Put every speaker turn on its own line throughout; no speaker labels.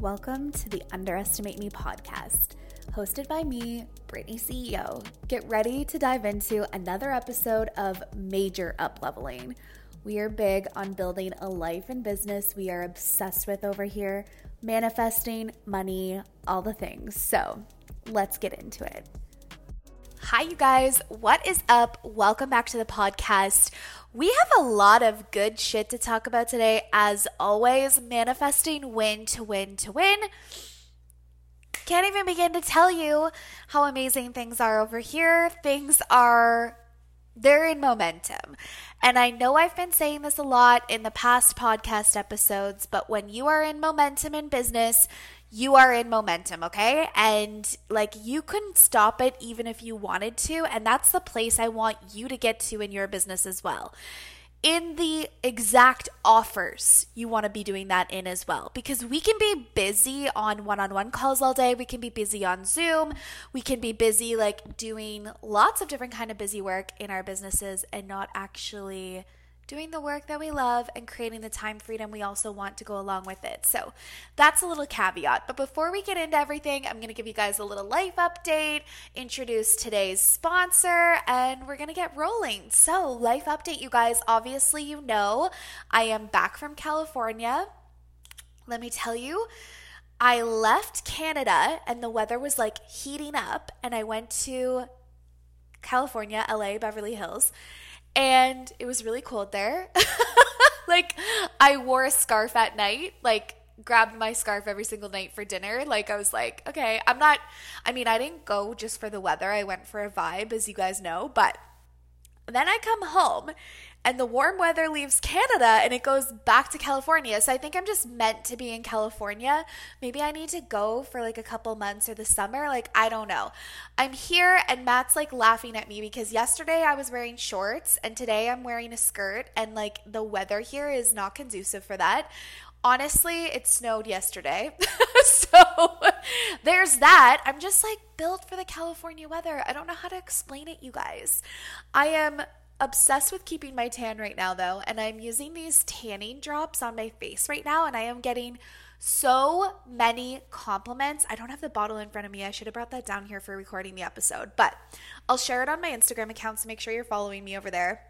Welcome to the Underestimate Me podcast, hosted by me, Brittney CEO. Get ready to dive into another episode of Major Upleveling. We are big on building a life and business we are obsessed with over here, manifesting, money, all the things. So let's get into it. Hi, you guys. What is up? Welcome back to the podcast. We have a lot of good shit to talk about today. As always, manifesting win to win to win. Can't even begin to tell you how amazing things are over here. Things are, they're in momentum. And I know I've been saying this a lot in the past podcast episodes, but when you are in momentum in business, you are in momentum, okay? And like you couldn't stop it even if you wanted to. And that's the place I want you to get to in your business as well. In the exact offers, you want to be doing that in as well because we can be busy on one on one calls all day. We can be busy on Zoom. We can be busy like doing lots of different kind of busy work in our businesses and not actually doing the work that we love and creating the time freedom we also want to go along with it. So that's a little caveat. But before we get into everything, I'm going to give you guys a little life update, introduce today's sponsor, and we're going to get rolling. So, life update, you guys. Obviously, you know I am back from California. Let me tell you. I left Canada and the weather was like heating up, and I went to California, LA, Beverly Hills, and it was really cold there. like I wore a scarf at night, like grabbed my scarf every single night for dinner. Like I was like, okay, I'm not I mean, I didn't go just for the weather. I went for a vibe as you guys know, but then I come home and the warm weather leaves Canada and it goes back to California. So I think I'm just meant to be in California. Maybe I need to go for like a couple months or the summer. Like, I don't know. I'm here and Matt's like laughing at me because yesterday I was wearing shorts and today I'm wearing a skirt and like the weather here is not conducive for that. Honestly, it snowed yesterday. so there's that. I'm just like built for the California weather. I don't know how to explain it, you guys. I am obsessed with keeping my tan right now though, and I'm using these tanning drops on my face right now, and I am getting so many compliments. I don't have the bottle in front of me. I should have brought that down here for recording the episode, but I'll share it on my Instagram account, so make sure you're following me over there.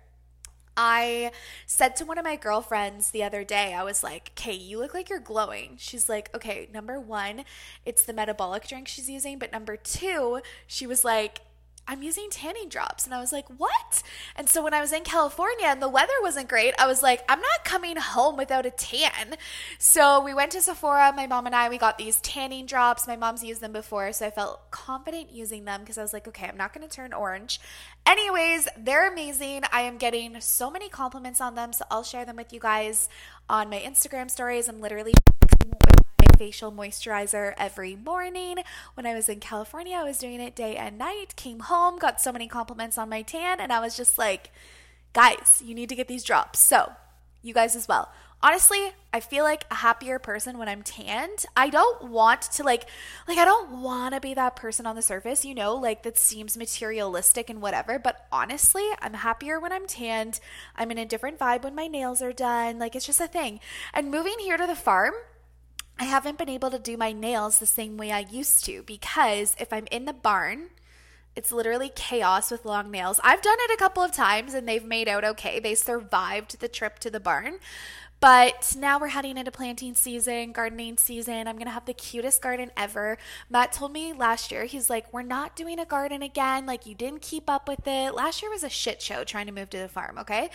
I said to one of my girlfriends the other day, I was like, okay, you look like you're glowing. She's like, okay, number one, it's the metabolic drink she's using. But number two, she was like, I'm using tanning drops. And I was like, what? And so when I was in California and the weather wasn't great, I was like, I'm not coming home without a tan. So we went to Sephora, my mom and I, we got these tanning drops. My mom's used them before, so I felt confident using them because I was like, okay, I'm not going to turn orange. Anyways, they're amazing. I am getting so many compliments on them, so I'll share them with you guys on my Instagram stories. I'm literally facial moisturizer every morning. When I was in California, I was doing it day and night. Came home, got so many compliments on my tan, and I was just like, guys, you need to get these drops. So, you guys as well. Honestly, I feel like a happier person when I'm tanned. I don't want to like like I don't want to be that person on the surface, you know, like that seems materialistic and whatever, but honestly, I'm happier when I'm tanned. I'm in a different vibe when my nails are done. Like it's just a thing. And moving here to the farm, I haven't been able to do my nails the same way I used to because if I'm in the barn, it's literally chaos with long nails. I've done it a couple of times and they've made out okay. They survived the trip to the barn. But now we're heading into planting season, gardening season. I'm going to have the cutest garden ever. Matt told me last year, he's like, We're not doing a garden again. Like, you didn't keep up with it. Last year was a shit show trying to move to the farm, okay?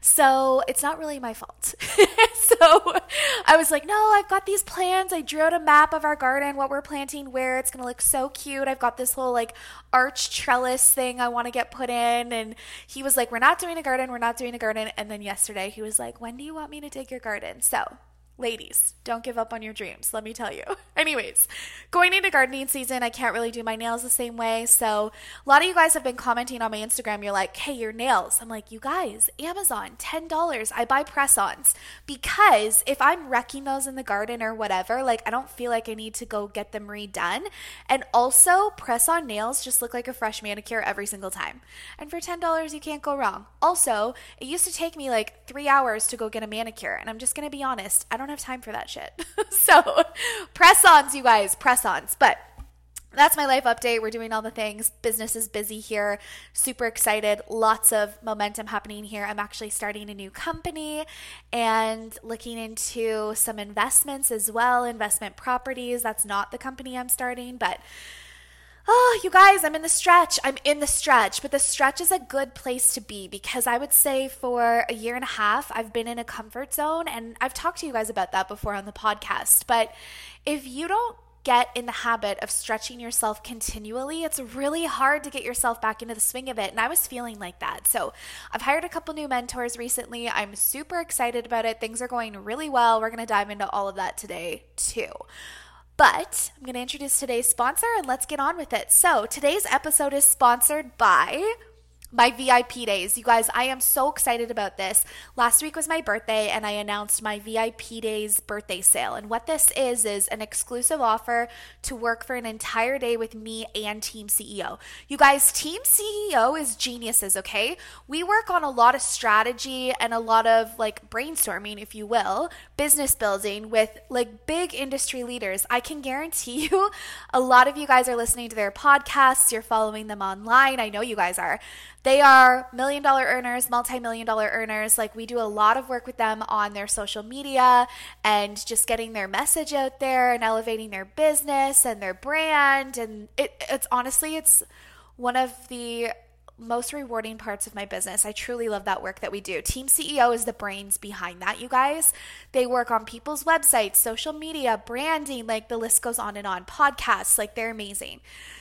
So it's not really my fault. so I was like, No, I've got these plans. I drew out a map of our garden, what we're planting, where it's going to look so cute. I've got this whole like arch trellis thing I want to get put in. And he was like, We're not doing a garden. We're not doing a garden. And then yesterday, he was like, When do you want me to your garden? So Ladies, don't give up on your dreams, let me tell you. Anyways, going into gardening season, I can't really do my nails the same way. So, a lot of you guys have been commenting on my Instagram. You're like, hey, your nails. I'm like, you guys, Amazon, $10. I buy press ons because if I'm wrecking those in the garden or whatever, like, I don't feel like I need to go get them redone. And also, press on nails just look like a fresh manicure every single time. And for $10, you can't go wrong. Also, it used to take me like three hours to go get a manicure. And I'm just going to be honest, I don't don't have time for that shit. so press ons, you guys, press ons. But that's my life update. We're doing all the things. Business is busy here. Super excited. Lots of momentum happening here. I'm actually starting a new company and looking into some investments as well, investment properties. That's not the company I'm starting, but oh, you guys, I'm in the stretch. I'm in the stretch, but the stretch is a good place to be because I would say for a year and a half, I've been in a comfort zone. And I've talked to you guys about that before on the podcast. But if you don't get in the habit of stretching yourself continually, it's really hard to get yourself back into the swing of it. And I was feeling like that. So I've hired a couple new mentors recently. I'm super excited about it. Things are going really well. We're going to dive into all of that today, too. But I'm going to introduce today's sponsor and let's get on with it. So, today's episode is sponsored by my VIP days. You guys, I am so excited about this. Last week was my birthday and I announced my VIP days birthday sale. And what this is is an exclusive offer to work for an entire day with me and Team CEO. You guys, Team CEO is geniuses, okay? We work on a lot of strategy and a lot of like brainstorming, if you will, business building with like big industry leaders. I can guarantee you a lot of you guys are listening to their podcasts, you're following them online. I know you guys are. They are million dollar earners, multi million dollar earners. Like we do a lot of work with them on their social media and just getting their message out there and elevating their business and their brand. And it, it's honestly, it's one of the most rewarding parts of my business. I truly love that work that we do. Team CEO is the brains behind that, you guys. They work on people's websites, social media, branding, like the list goes on and on, podcasts, like they're amazing.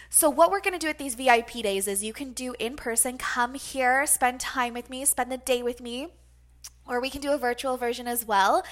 So, what we're going to do at these VIP days is you can do in person, come here, spend time with me, spend the day with me or we can do a virtual version as well.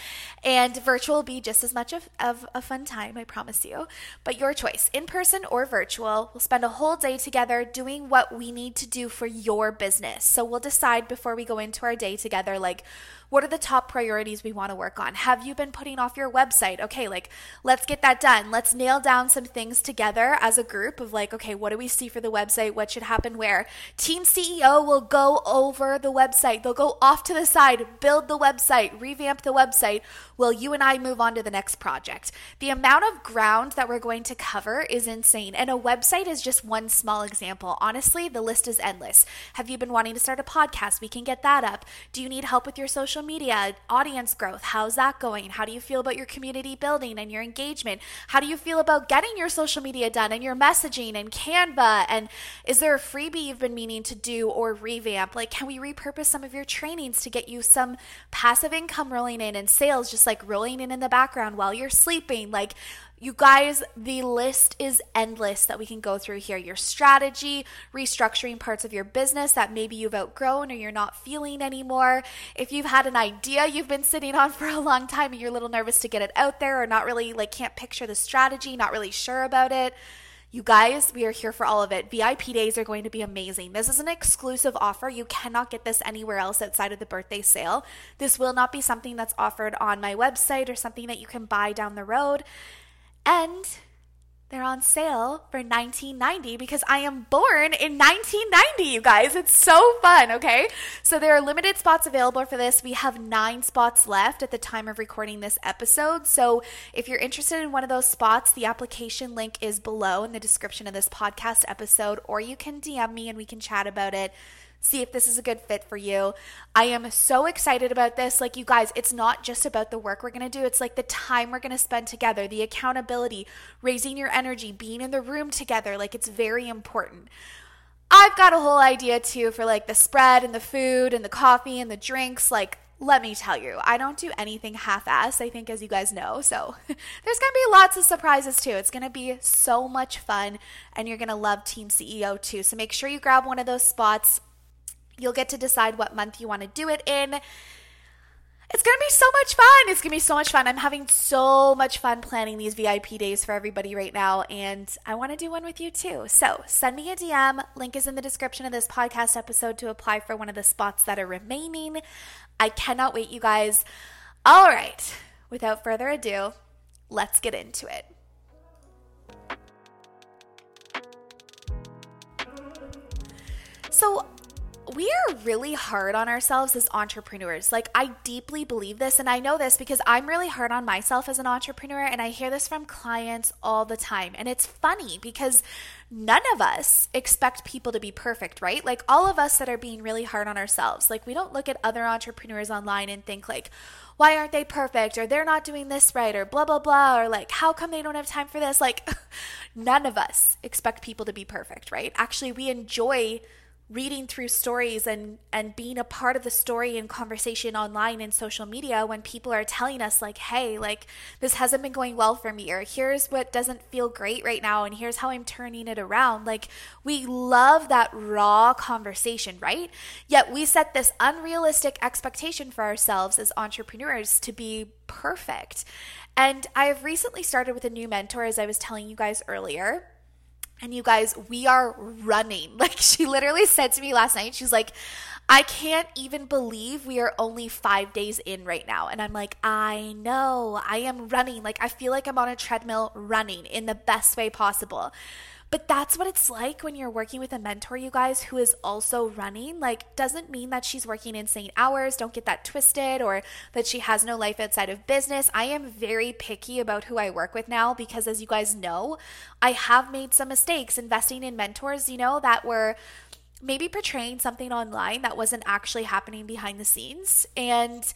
And virtual will be just as much of, of, a fun time, I promise you. But your choice, in person or virtual. We'll spend a whole day together doing what we need to do for your business. So we'll decide before we go into our day together, like, what are the top priorities we want to work on? Have you been putting off your website? Okay, like let's get that done. Let's nail down some things together as a group of like, okay, what do we see for the website? What should happen where? Team CEO will go over the website. They'll go off to the side, build the website, revamp the website, while you and I move on to the next project. The amount of ground that we're going to cover is insane. And a website is just one small example. Honestly, the list is endless. Have you been wanting to start a podcast? We can get that up. Do you need help with your social social media, audience growth. How's that going? How do you feel about your community building and your engagement? How do you feel about getting your social media done and your messaging and Canva? And is there a freebie you've been meaning to do or revamp? Like, can we repurpose some of your trainings to get you some passive income rolling in and sales just like rolling in in the background while you're sleeping? Like, you guys, the list is endless that we can go through here. Your strategy, restructuring parts of your business that maybe you've outgrown or you're not feeling anymore. If you've had an idea you've been sitting on for a long time and you're a little nervous to get it out there or not really like can't picture the strategy, not really sure about it. You guys, we are here for all of it. VIP days are going to be amazing. This is an exclusive offer. You cannot get this anywhere else outside of the birthday sale. This will not be something that's offered on my website or something that you can buy down the road. And they're on sale for 1990 because I am born in 1990, you guys. It's so fun, okay? So there are limited spots available for this. We have 9 spots left at the time of recording this episode. So if you're interested in one of those spots, the application link is below in the description of this podcast episode or you can DM me and we can chat about it see if this is a good fit for you. I am so excited about this. Like, you guys, it's not just about the work we're going to do, it's like the time we're going to spend together, the accountability, raising your energy, being in the room together. Like, it's very important. I've got a whole idea too for like the spread and the food and the coffee and the drinks. Like, let me tell you, I don't do anything half ass, I think, as you guys know. So there's going to be lots of surprises too. It's going to be so much fun, and you're going to love Team CEO too. So make sure you grab one of those spots. You'll get to decide what month you want to do it in. It's going to be so much fun. It's going to be so much fun. I'm having so much fun planning these VIP days for everybody right now, and I want to do one with you too. So send me a DM. Link is in the description of this podcast episode to apply for one of the spots that are remaining. I cannot wait, you guys. All right, without further ado, let's get into it. So, we are really hard on ourselves as entrepreneurs. Like, I deeply believe this, and I know this because I'm really hard on myself as an entrepreneur, and I hear this from clients all the time. And it's funny because none of us expect people to be perfect, right? Like, all of us that are being really hard on ourselves, like, we don't look at other entrepreneurs online and think, like, why aren't they perfect? Or they're not doing this right, or blah, blah, blah, or like, how come they don't have time for this? Like, none of us expect people to be perfect, right? Actually, we enjoy reading through stories and and being a part of the story and conversation online and social media when people are telling us like hey like this hasn't been going well for me or here's what doesn't feel great right now and here's how I'm turning it around. Like we love that raw conversation right? Yet we set this unrealistic expectation for ourselves as entrepreneurs to be perfect. And I have recently started with a new mentor as I was telling you guys earlier and you guys, we are running. Like she literally said to me last night, she's like, I can't even believe we are only five days in right now. And I'm like, I know, I am running. Like, I feel like I'm on a treadmill running in the best way possible. But that's what it's like when you're working with a mentor, you guys, who is also running. Like, doesn't mean that she's working insane hours. Don't get that twisted or that she has no life outside of business. I am very picky about who I work with now because, as you guys know, I have made some mistakes investing in mentors, you know, that were maybe portraying something online that wasn't actually happening behind the scenes. And,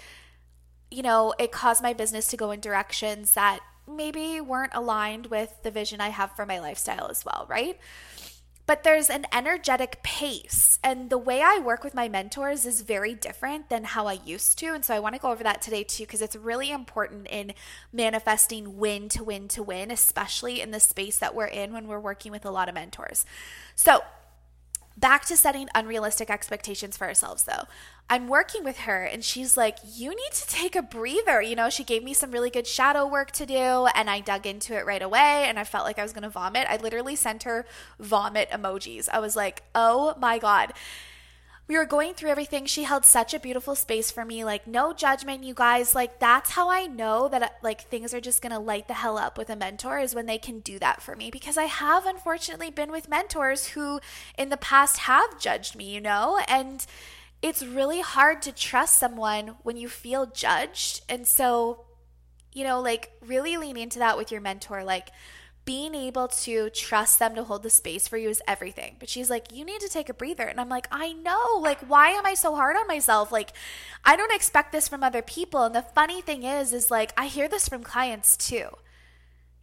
you know, it caused my business to go in directions that maybe weren't aligned with the vision I have for my lifestyle as well, right? But there's an energetic pace. And the way I work with my mentors is very different than how I used to. And so I want to go over that today too, because it's really important in manifesting win to win to win, especially in the space that we're in when we're working with a lot of mentors. So, back to setting unrealistic expectations for ourselves though. I'm working with her and she's like, You need to take a breather. You know, she gave me some really good shadow work to do and I dug into it right away and I felt like I was going to vomit. I literally sent her vomit emojis. I was like, Oh my God. We were going through everything. She held such a beautiful space for me. Like, no judgment, you guys. Like, that's how I know that, like, things are just going to light the hell up with a mentor is when they can do that for me. Because I have unfortunately been with mentors who in the past have judged me, you know? And, it's really hard to trust someone when you feel judged. And so, you know, like really lean into that with your mentor. Like, being able to trust them to hold the space for you is everything. But she's like, you need to take a breather. And I'm like, I know. Like, why am I so hard on myself? Like, I don't expect this from other people. And the funny thing is, is like, I hear this from clients too.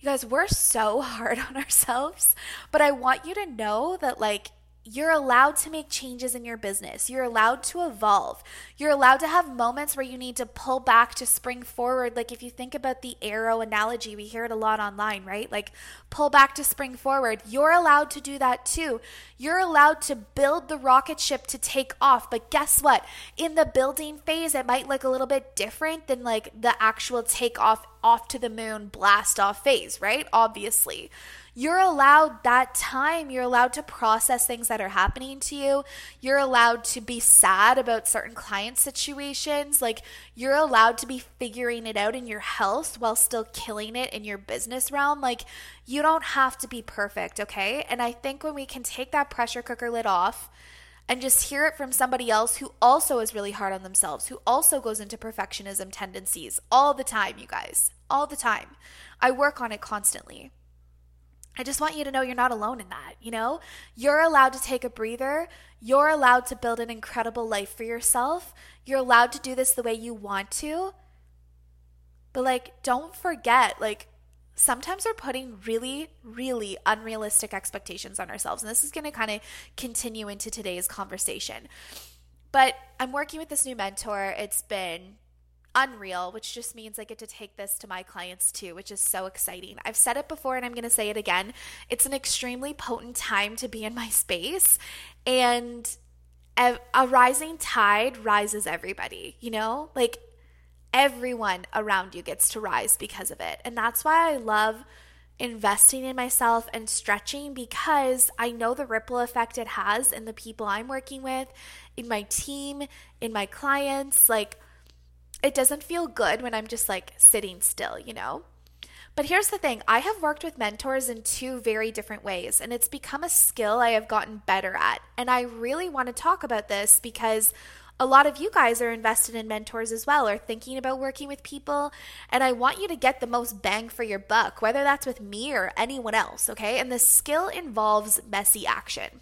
You guys, we're so hard on ourselves. But I want you to know that, like, you're allowed to make changes in your business. You're allowed to evolve. You're allowed to have moments where you need to pull back to spring forward. Like if you think about the arrow analogy, we hear it a lot online, right? Like pull back to spring forward. You're allowed to do that too. You're allowed to build the rocket ship to take off. But guess what? In the building phase, it might look a little bit different than like the actual takeoff off to the moon blast off phase, right? Obviously you're allowed that time. You're allowed to process things that are happening to you. You're allowed to be sad about certain client situations. Like, you're allowed to be figuring it out in your health while still killing it in your business realm. Like, you don't have to be perfect, okay? And I think when we can take that pressure cooker lid off, and just hear it from somebody else who also is really hard on themselves, who also goes into perfectionism tendencies all the time, you guys, all the time. I work on it constantly. I just want you to know you're not alone in that, you know? You're allowed to take a breather. You're allowed to build an incredible life for yourself. You're allowed to do this the way you want to. But like don't forget like sometimes we're putting really really unrealistic expectations on ourselves and this is going to kind of continue into today's conversation. But I'm working with this new mentor. It's been unreal, which just means I get to take this to my clients too, which is so exciting. I've said it before and I'm going to say it again. It's an extremely potent time to be in my space. And a, a rising tide rises everybody, you know? Like everyone around you gets to rise because of it. And that's why I love investing in myself and stretching because I know the ripple effect it has in the people I'm working with, in my team, in my clients. Like, it doesn't feel good when I'm just like sitting still, you know? But here's the thing I have worked with mentors in two very different ways, and it's become a skill I have gotten better at. And I really want to talk about this because a lot of you guys are invested in mentors as well or thinking about working with people. And I want you to get the most bang for your buck, whether that's with me or anyone else, okay? And the skill involves messy action.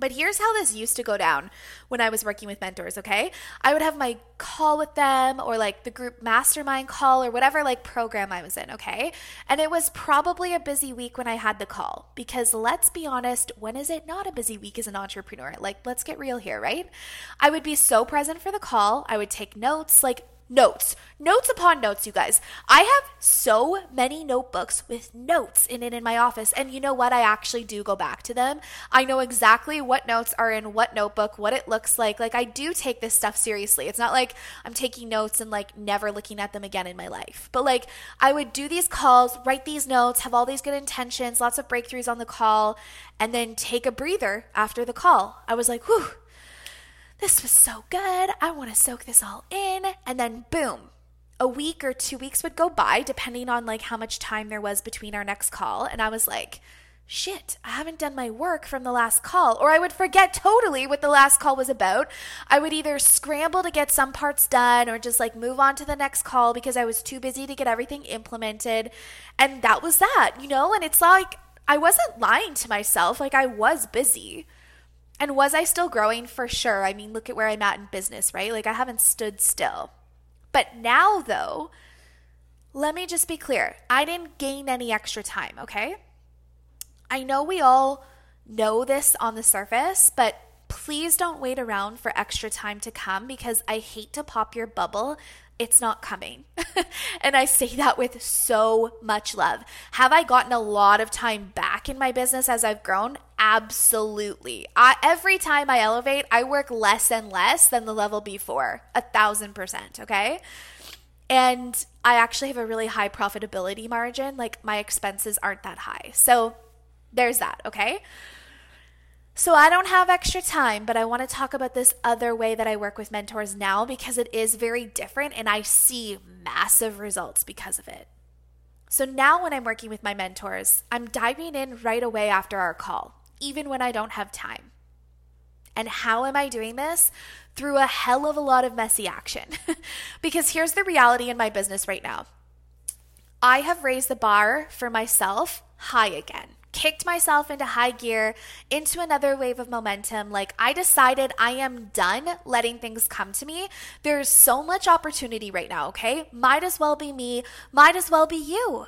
But here's how this used to go down when I was working with mentors, okay? I would have my call with them or like the group mastermind call or whatever like program I was in, okay? And it was probably a busy week when I had the call because let's be honest, when is it not a busy week as an entrepreneur? Like, let's get real here, right? I would be so present for the call, I would take notes, like, notes, notes upon notes, you guys. I have so many notebooks with notes in it in my office. And you know what? I actually do go back to them. I know exactly what notes are in what notebook, what it looks like. Like, I do take this stuff seriously. It's not like I'm taking notes and like never looking at them again in my life. But like, I would do these calls, write these notes, have all these good intentions, lots of breakthroughs on the call, and then take a breather after the call. I was like, whew this was so good. I want to soak this all in. And then boom, a week or two weeks would go by, depending on like how much time there was between our next call. And I was like, shit, I haven't done my work from the last call. Or I would forget totally what the last call was about. I would either scramble to get some parts done or just like move on to the next call because I was too busy to get everything implemented. And that was that, you know? And it's like, I wasn't lying to myself. Like, I was busy. And was I still growing? For sure. I mean, look at where I'm at in business, right? Like, I haven't stood still. But now, though, let me just be clear I didn't gain any extra time, okay? I know we all know this on the surface, but please don't wait around for extra time to come because I hate to pop your bubble it's not coming. and I say that with so much love. Have I gotten a lot of time back in my business as I've grown? Absolutely. I, every time I elevate, I work less and less than the level before, a thousand percent. Okay. And I actually have a really high profitability margin. Like my expenses aren't that high. So there's that. Okay. So I don't have extra time, but I want to talk about this other way that I work with mentors now because it is very different and I see massive results because of it. So now when I'm working with my mentors, I'm diving in right away after our call, even when I don't have time. And how am I doing this? Through a hell of a lot of messy action. because here's the reality in my business right now I have raised the bar for myself high again kicked myself into high gear, into another wave of momentum. Like I decided I am done letting things come to me. There's so much opportunity right now, okay? Might as well be me, might as well be you.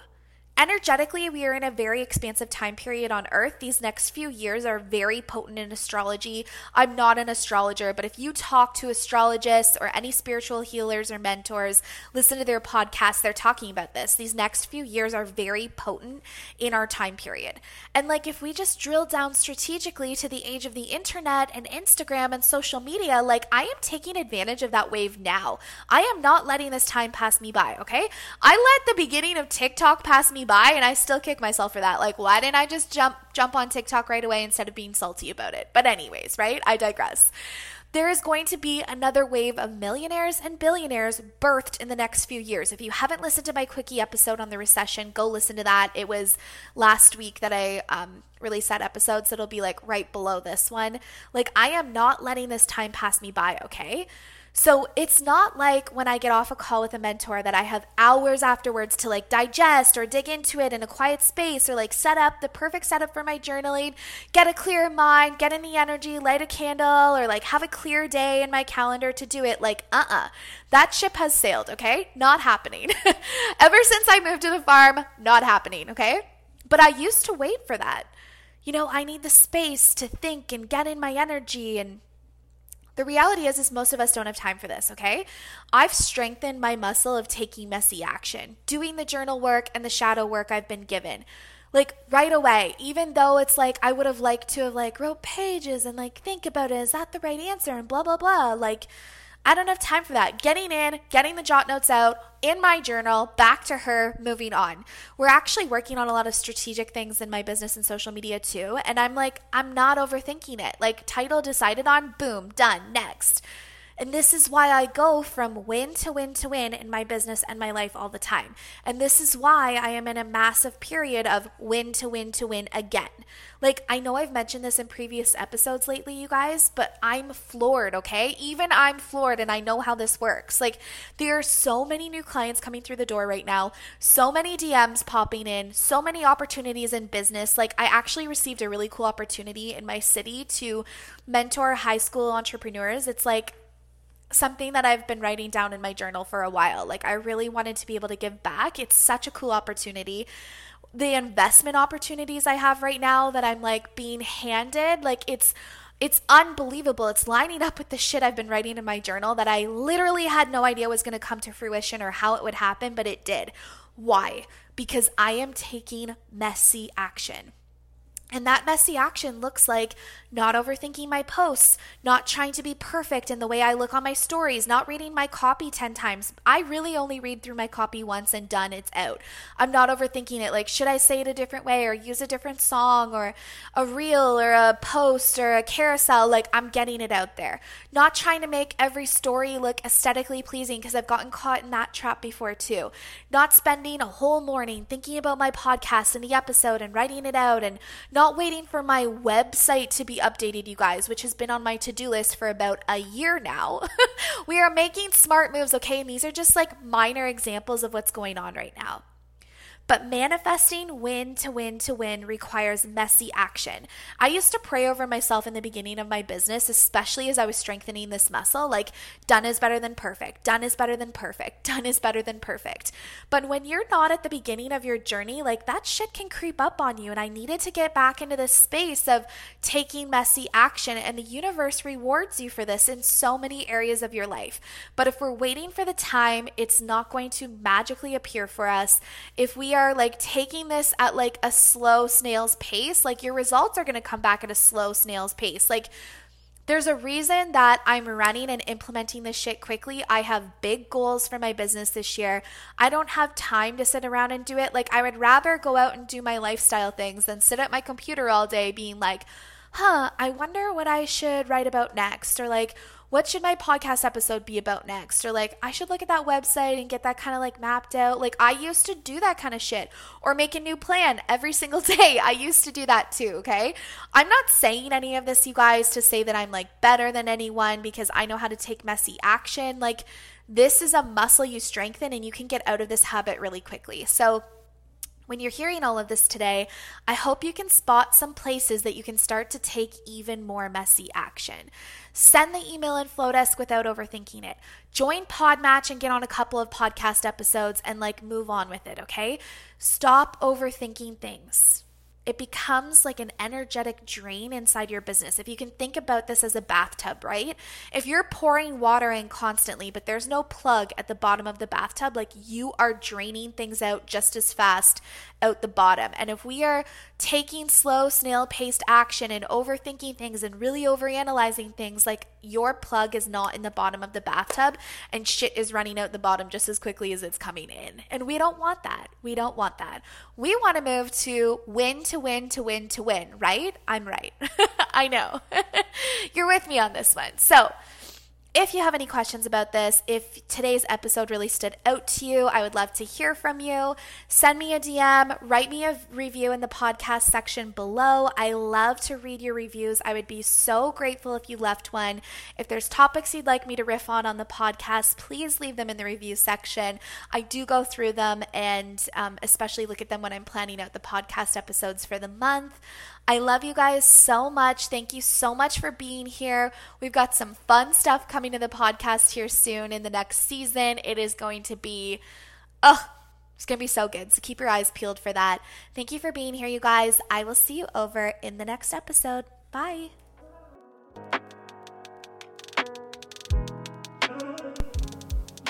Energetically, we are in a very expansive time period on Earth. These next few years are very potent in astrology. I'm not an astrologer, but if you talk to astrologists or any spiritual healers or mentors, listen to their podcasts, they're talking about this. These next few years are very potent in our time period. And like if we just drill down strategically to the age of the internet and Instagram and social media, like I am taking advantage of that wave now. I am not letting this time pass me by, okay? I let the beginning of TikTok pass me by and I still kick myself for that. Like why didn't I just jump jump on TikTok right away instead of being salty about it? But anyways, right? I digress. There is going to be another wave of millionaires and billionaires birthed in the next few years. If you haven't listened to my quickie episode on the recession, go listen to that. It was last week that I um, released that episode, so it'll be like right below this one. Like, I am not letting this time pass me by, okay? So it's not like when I get off a call with a mentor that I have hours afterwards to like digest or dig into it in a quiet space or like set up the perfect setup for my journaling, get a clear mind, get in the energy, light a candle, or like have a clear day in my calendar to do it. Like, uh uh-uh. uh That ship has sailed, okay? Not happening. Ever since I moved to the farm, not happening, okay? But I used to wait for that. You know, I need the space to think and get in my energy and the reality is is most of us don't have time for this, okay? I've strengthened my muscle of taking messy action, doing the journal work and the shadow work I've been given. Like right away, even though it's like I would have liked to have like wrote pages and like think about it, is that the right answer and blah blah blah. Like I don't have time for that. Getting in, getting the jot notes out in my journal, back to her, moving on. We're actually working on a lot of strategic things in my business and social media too. And I'm like, I'm not overthinking it. Like, title decided on, boom, done, next. And this is why I go from win to win to win in my business and my life all the time. And this is why I am in a massive period of win to win to win again. Like, I know I've mentioned this in previous episodes lately, you guys, but I'm floored, okay? Even I'm floored and I know how this works. Like, there are so many new clients coming through the door right now, so many DMs popping in, so many opportunities in business. Like, I actually received a really cool opportunity in my city to mentor high school entrepreneurs. It's like, something that I've been writing down in my journal for a while. Like, I really wanted to be able to give back. It's such a cool opportunity. The investment opportunities I have right now that I'm like being handed, like, it's. It's unbelievable. It's lining up with the shit I've been writing in my journal that I literally had no idea was going to come to fruition or how it would happen, but it did. Why? Because I am taking messy action. And that messy action looks like not overthinking my posts, not trying to be perfect in the way I look on my stories, not reading my copy 10 times. I really only read through my copy once and done, it's out. I'm not overthinking it. Like, should I say it a different way or use a different song or a reel or a post or a carousel? Like, I'm getting it out there. Not trying to make every story look aesthetically pleasing because I've gotten caught in that trap before too. Not spending a whole morning thinking about my podcast and the episode and writing it out and not waiting for my website to be updated, you guys, which has been on my to do list for about a year now. we are making smart moves, okay? And these are just like minor examples of what's going on right now. But manifesting win to win to win requires messy action. I used to pray over myself in the beginning of my business, especially as I was strengthening this muscle like, done is better than perfect, done is better than perfect, done is better than perfect. But when you're not at the beginning of your journey, like that shit can creep up on you. And I needed to get back into this space of taking messy action. And the universe rewards you for this in so many areas of your life. But if we're waiting for the time, it's not going to magically appear for us. If we are like taking this at like a slow snail's pace, like your results are going to come back at a slow snail's pace. Like there's a reason that I'm running and implementing this shit quickly. I have big goals for my business this year. I don't have time to sit around and do it. Like, I would rather go out and do my lifestyle things than sit at my computer all day being like, huh, I wonder what I should write about next. Or like, what should my podcast episode be about next? Or like, I should look at that website and get that kind of like mapped out. Like, I used to do that kind of shit or make a new plan every single day. I used to do that too, okay? I'm not saying any of this, you guys, to say that I'm like better than anyone because I know how to take messy action. Like, this is a muscle you strengthen and you can get out of this habit really quickly. So, when you're hearing all of this today, I hope you can spot some places that you can start to take even more messy action. Send the email in Flodesk without overthinking it. Join Podmatch and get on a couple of podcast episodes and like move on with it, okay? Stop overthinking things it becomes like an energetic drain inside your business. If you can think about this as a bathtub, right? If you're pouring water in constantly, but there's no plug at the bottom of the bathtub, like you are draining things out just as fast out the bottom. And if we are taking slow, snail paced action and overthinking things and really overanalyzing things, like your plug is not in the bottom of the bathtub and shit is running out the bottom just as quickly as it's coming in. And we don't want that. We don't want that. We want to move to win to win to win to win, right? I'm right. I know. You're with me on this one. So, if you have any questions about this, if today's episode really stood out to you, I would love to hear from you. Send me a DM, write me a review in the podcast section below. I love to read your reviews. I would be so grateful if you left one. If there's topics you'd like me to riff on on the podcast, please leave them in the review section. I do go through them and um, especially look at them when I'm planning out the podcast episodes for the month. I love you guys so much. Thank you so much for being here. We've got some fun stuff coming to the podcast here soon in the next season. It is going to be, oh, it's going to be so good. So keep your eyes peeled for that. Thank you for being here, you guys. I will see you over in the next episode. Bye.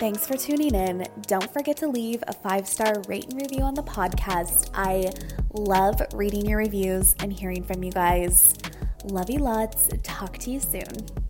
Thanks for tuning in. Don't forget to leave a five star rate and review on the podcast. I love reading your reviews and hearing from you guys. Love you lots. Talk to you soon.